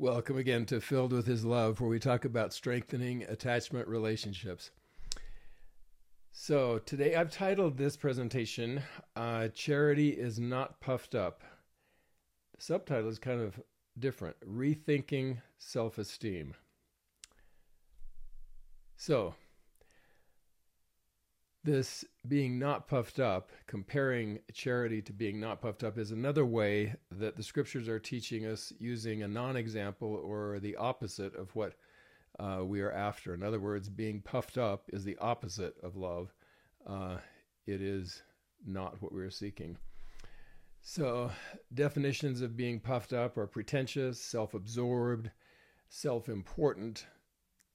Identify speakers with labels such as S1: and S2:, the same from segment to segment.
S1: Welcome again to Filled with His Love, where we talk about strengthening attachment relationships. So, today I've titled this presentation, uh, Charity is Not Puffed Up. The subtitle is kind of different Rethinking Self Esteem. So, this being not puffed up, comparing charity to being not puffed up, is another way that the scriptures are teaching us using a non example or the opposite of what uh, we are after. In other words, being puffed up is the opposite of love. Uh, it is not what we are seeking. So, definitions of being puffed up are pretentious, self absorbed, self important.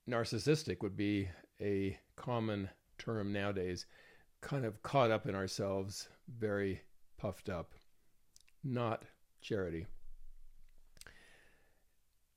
S1: Narcissistic would be a common term nowadays, kind of caught up in ourselves, very puffed up, not charity.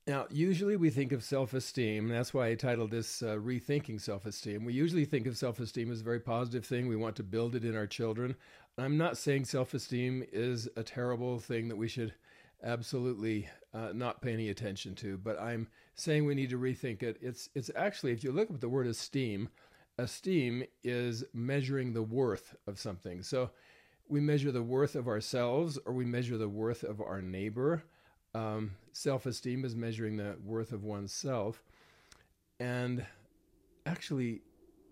S1: Now, usually we think of self esteem, that's why I titled this uh, Rethinking Self Esteem. We usually think of self esteem as a very positive thing. We want to build it in our children. I'm not saying self esteem is a terrible thing that we should absolutely uh, not pay any attention to, but I'm saying we need to rethink it. It's, it's actually, if you look up the word esteem, esteem is measuring the worth of something. So we measure the worth of ourselves or we measure the worth of our neighbor. Um, Self esteem is measuring the worth of oneself. And actually,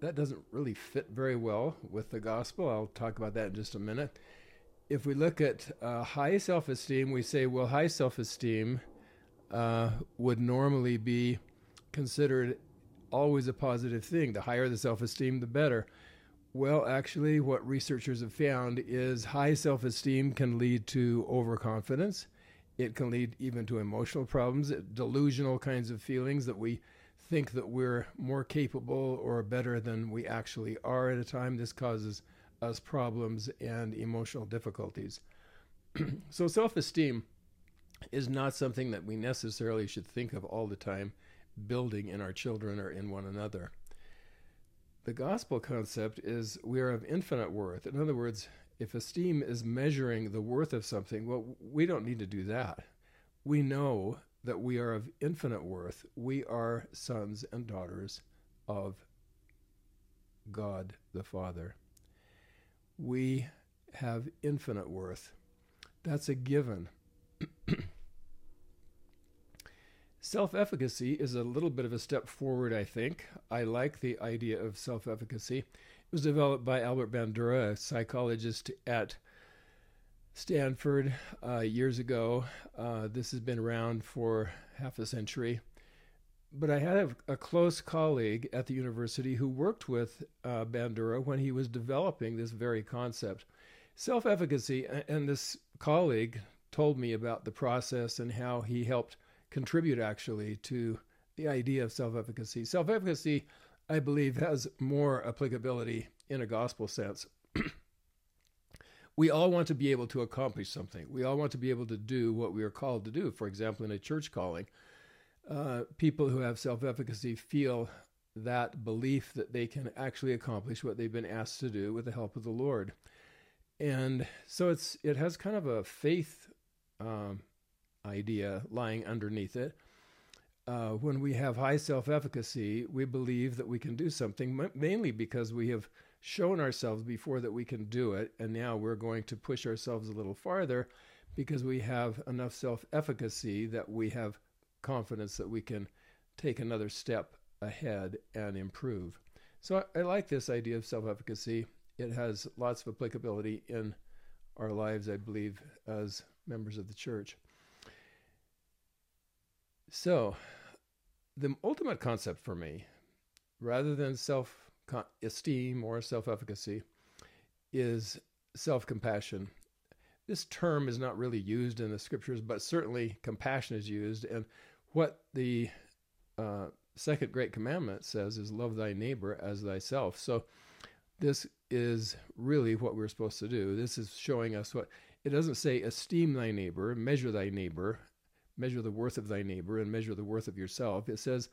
S1: that doesn't really fit very well with the gospel. I'll talk about that in just a minute. If we look at uh, high self esteem, we say, well, high self esteem uh, would normally be considered always a positive thing. The higher the self esteem, the better. Well, actually, what researchers have found is high self esteem can lead to overconfidence. It can lead even to emotional problems, delusional kinds of feelings that we think that we're more capable or better than we actually are at a time. This causes us problems and emotional difficulties. so, self esteem is not something that we necessarily should think of all the time building in our children or in one another. The gospel concept is we are of infinite worth. In other words, if esteem is measuring the worth of something, well, we don't need to do that. We know that we are of infinite worth. We are sons and daughters of God the Father. We have infinite worth. That's a given. Self efficacy is a little bit of a step forward, I think. I like the idea of self efficacy. It was developed by Albert Bandura, a psychologist at Stanford uh, years ago. Uh, this has been around for half a century. But I had a, a close colleague at the university who worked with uh, Bandura when he was developing this very concept. Self efficacy, and this colleague told me about the process and how he helped contribute actually to the idea of self efficacy. Self efficacy, I believe, has more applicability in a gospel sense. we all want to be able to accomplish something. We all want to be able to do what we are called to do. For example, in a church calling, uh, people who have self efficacy feel that belief that they can actually accomplish what they've been asked to do with the help of the Lord. And so it's it has kind of a faith um, idea lying underneath it. Uh, when we have high self efficacy, we believe that we can do something, mainly because we have shown ourselves before that we can do it. And now we're going to push ourselves a little farther because we have enough self efficacy that we have confidence that we can take another step ahead and improve. So I, I like this idea of self efficacy. It has lots of applicability in our lives, I believe, as members of the church. So, the ultimate concept for me, rather than self esteem or self efficacy, is self compassion. This term is not really used in the scriptures, but certainly compassion is used. And what the uh, second great commandment says is love thy neighbor as thyself. So, this is really what we're supposed to do. This is showing us what it doesn't say esteem thy neighbor, measure thy neighbor, measure the worth of thy neighbor and measure the worth of yourself. It says,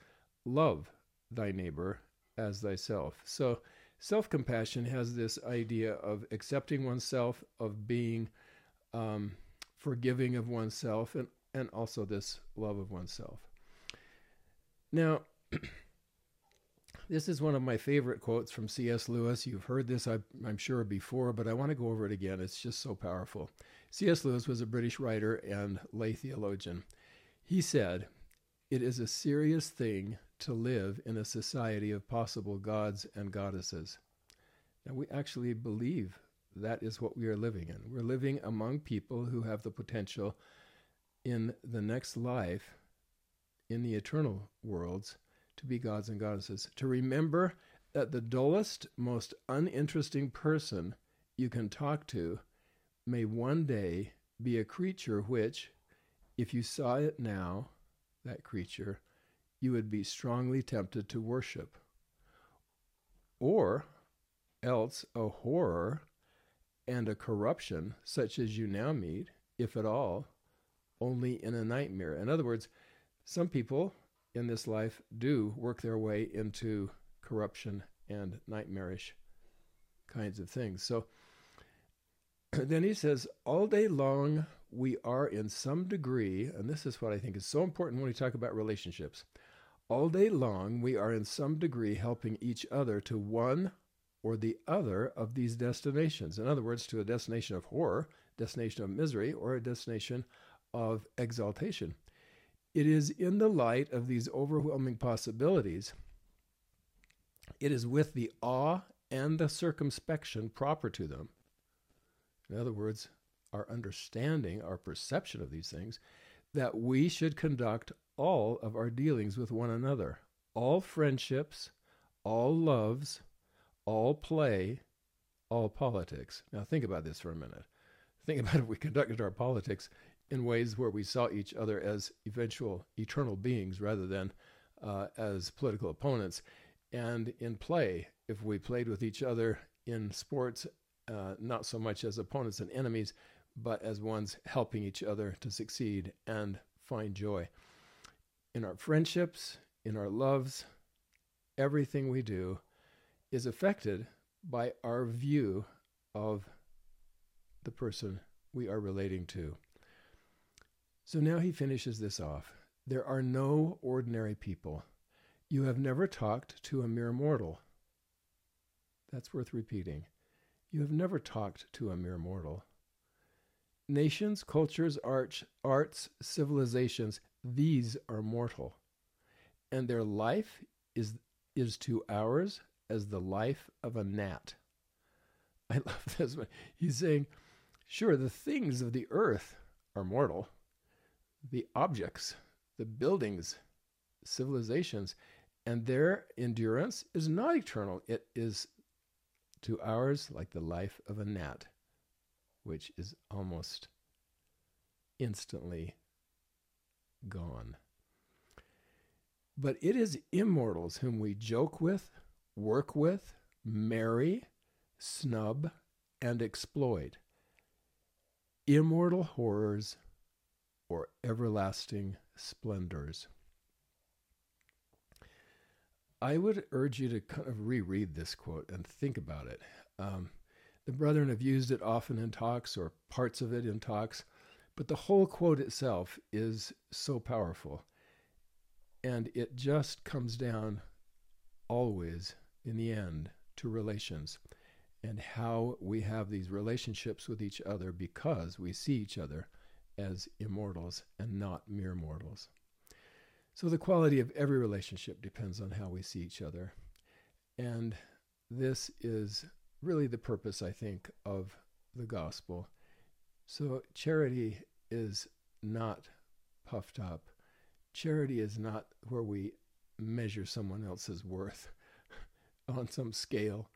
S1: love thy neighbor as thyself. So, self compassion has this idea of accepting oneself, of being um, forgiving of oneself, and and also this love of oneself. Now, this is one of my favorite quotes from C.S. Lewis. You've heard this, I'm sure, before, but I want to go over it again. It's just so powerful. C.S. Lewis was a British writer and lay theologian. He said, It is a serious thing to live in a society of possible gods and goddesses. And we actually believe that is what we are living in. We're living among people who have the potential in the next life, in the eternal worlds, to be gods and goddesses. To remember that the dullest, most uninteresting person you can talk to may one day be a creature which, if you saw it now, that creature, you would be strongly tempted to worship. Or else a horror and a corruption such as you now meet, if at all, only in a nightmare. In other words, some people in this life do work their way into corruption and nightmarish kinds of things. So then he says, all day long we are in some degree, and this is what I think is so important when we talk about relationships. All day long we are in some degree helping each other to one or the other of these destinations. In other words, to a destination of horror, destination of misery, or a destination of exaltation. It is in the light of these overwhelming possibilities, it is with the awe and the circumspection proper to them. In other words, our understanding, our perception of these things, that we should conduct all of our dealings with one another, all friendships, all loves, all play, all politics. Now, think about this for a minute. Think about if we conducted our politics in ways where we saw each other as eventual eternal beings rather than uh, as political opponents. And in play, if we played with each other in sports, uh, not so much as opponents and enemies, but as ones helping each other to succeed and find joy. In our friendships, in our loves, everything we do is affected by our view of the person we are relating to. So now he finishes this off. There are no ordinary people. You have never talked to a mere mortal. That's worth repeating. You have never talked to a mere mortal. Nations, cultures, arts, arts, civilizations, these are mortal. And their life is, is to ours as the life of a gnat. I love this one. He's saying, sure, the things of the earth are mortal, the objects, the buildings, civilizations, and their endurance is not eternal. It is to ours like the life of a gnat, which is almost instantly gone. But it is immortals whom we joke with, work with, marry, snub, and exploit. Immortal horrors or everlasting splendors. I would urge you to kind of reread this quote and think about it. Um, the brethren have used it often in talks or parts of it in talks, but the whole quote itself is so powerful. And it just comes down always in the end to relations and how we have these relationships with each other because we see each other as immortals and not mere mortals. So the quality of every relationship depends on how we see each other. And this is really the purpose, I think, of the gospel. So charity is not puffed up. Charity is not where we measure someone else's worth on some scale.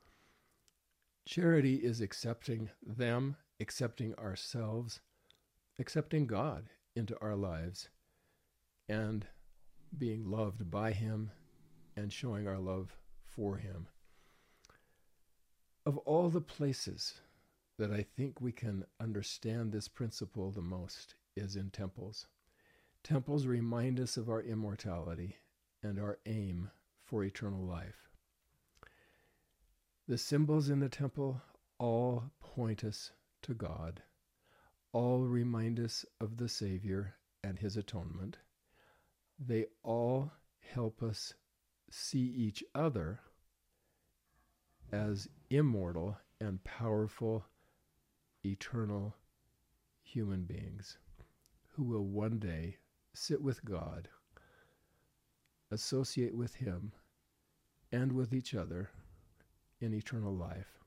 S1: Charity is accepting them, accepting ourselves, accepting God into our lives, and being loved by Him and showing our love for Him. Of all the places that I think we can understand this principle the most is in temples. Temples remind us of our immortality and our aim for eternal life. The symbols in the temple all point us to God, all remind us of the Savior and his atonement. They all help us see each other as immortal and powerful, eternal human beings who will one day sit with God, associate with Him, and with each other in eternal life.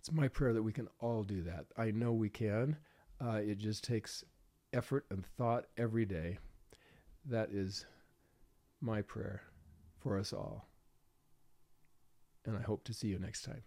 S1: It's my prayer that we can all do that. I know we can. Uh, it just takes effort and thought every day. That is my prayer for us all. And I hope to see you next time.